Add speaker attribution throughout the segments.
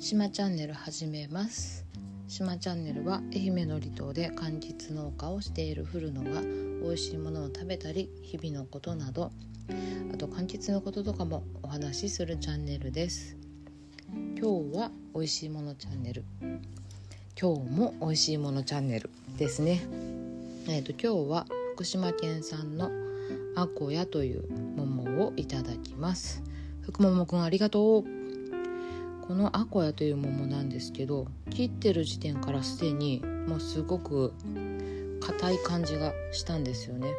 Speaker 1: しまチャンネル始めます。しまチャンネルは愛媛の離島で柑橘農家をしている古野が美味しいものを食べたり日々のことなどあと柑橘のこととかもお話しするチャンネルです。今日は美味しいものチャンネル。今日も美味しいものチャンネルですね。えっ、ー、と今日は福島県産のあこやという桃をいただきます。福桃くんありがとう。このアコヤという桃なんですけど切ってる時点からすでにもうすごく硬い感じがしたんですよね。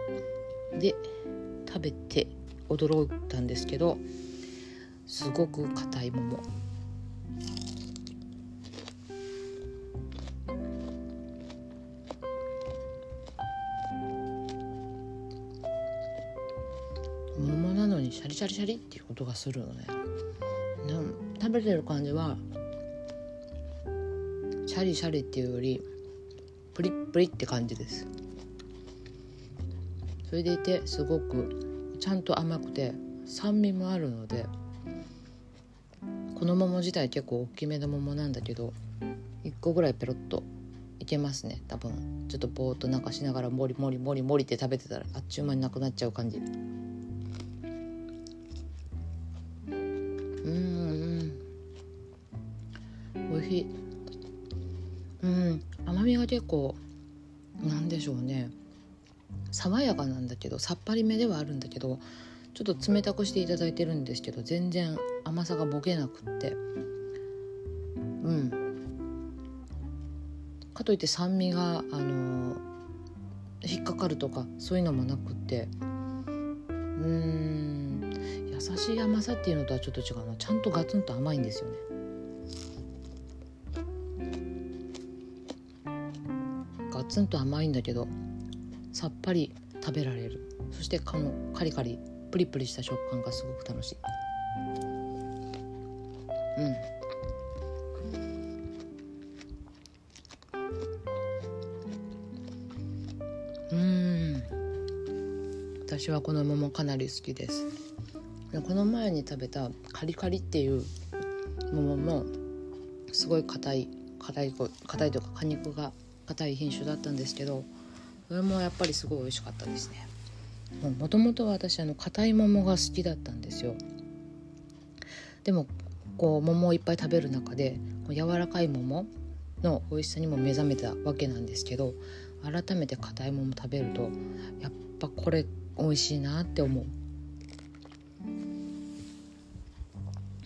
Speaker 1: で食べて驚いたんですけどすごく硬い桃。桃なのにシャリシャリシャリっていう音がするのね。食べてる感じはシャリシャリっていうよりプリップリって感じです。それでいてすごくちゃんと甘くて酸味もあるのでこの桃自体結構大きめの桃なんだけど1個ぐらいペロッといけますね多分。ちょっとぼーっとなんかしながらモリモリモリモリって食べてたらあっちゅう間になくなっちゃう感じ。味しいうん。甘みが結構なんでしょうね。爽やかなんだけどさっぱりめではあるんだけどちょっと冷たくしていただいてるんですけど全然甘さがボケなくって。うん。かといって酸味があの引っかかるとかそういうのもなくって。うん。優しい甘さっていうのとはちょっと違うのちゃんとガツンと甘いんですよね。ガツンと甘いんだけどさっぱり食べられる。そしてこのカリカリプリプリした食感がすごく楽しい。うん。うん。私はこの桃かなり好きです。この前に食べたカリカリっていう桃もすごい硬い硬い硬いというか果肉が硬い品種だったんですけどそれもやっぱりすごい美味しかったですね。もともと私あの硬い桃が好きだったんですよ。でもこう桃をいっぱい食べる中で柔らかい桃の美味しさにも目覚めたわけなんですけど改めて硬い桃食べるとやっぱこれ美味しいなって思う。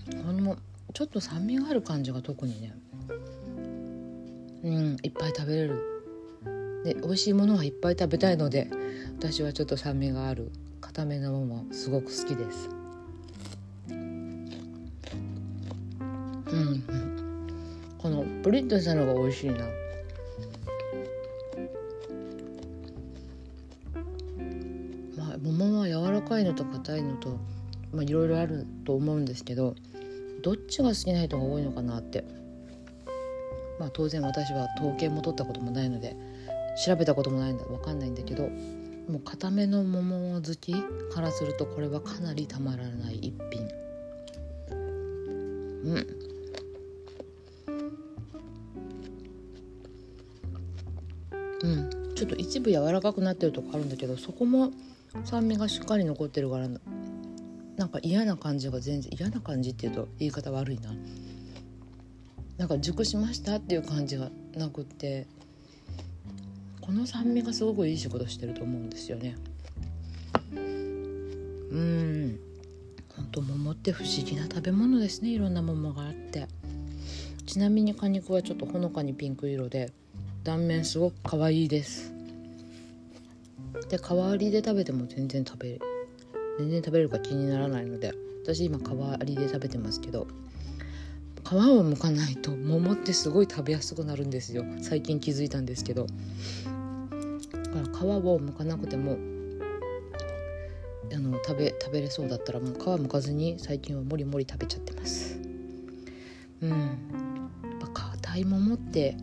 Speaker 1: このちょっと酸味がある感じが特にねうんいっぱい食べれる。で美味しいものはいっぱい食べたいので私はちょっと酸味がある固めのものすごく好きです。うん。このプリッとしたのが美味しいな。まあ桃は柔らかいのと硬いのとまあいろいろあると思うんですけどどっちが好きな人が多いのかなって。まあ当然私は統計も取ったこともないので調べたこともないんだ分かんないんだけどもう固めの桃好きからするとこれはかなりたまらない一品。うん。うん。ちょっと一部柔らかくなってるとこあるんだけどそこも酸味がしっかり残ってるからなんか嫌な感じが全然嫌な感じっていうと言い方悪いな。なんか熟しましたっていう感じがなくってこの酸味がすごくいい仕事してると思うんですよね。うん。本当桃って不思議な食べ物ですね。いろんな桃があって。ちなみに果肉はちょっとほのかにピンク色で断面すごく可愛いです。で皮割りで食べても全然食べ全然食べるか気にならないので私今皮割りで食べてますけど皮を剥かないと桃ってすごい食べやすくなるんですよ。最近気づいたんですけど。だから皮を剥かなくてもあの食べ食べれそうだったらもう皮剥かずに最近はもりもり食べちゃってます。うん。やっぱ硬い桃って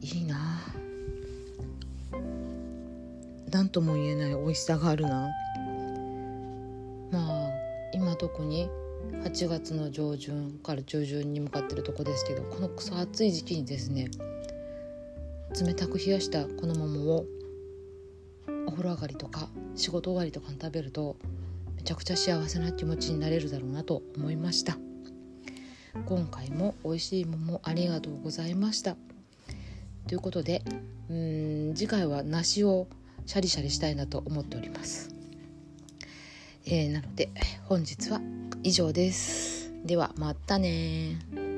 Speaker 1: いいな。何とも言えない美味しさがあるな。まあ今特に8月の上旬から中旬に向かってるとこですけどこのクソ暑い時期にですね冷たく冷やしたこの桃をお風呂上がりとか仕事終わりとかに食べるとめちゃくちゃ幸せな気持ちになれるだろうなと思いました。今回も美味しい桃ありがとうございました。ということでうん次回は梨をシャリシャリしたいなと思っております、えー、なので本日は以上です。ではまたね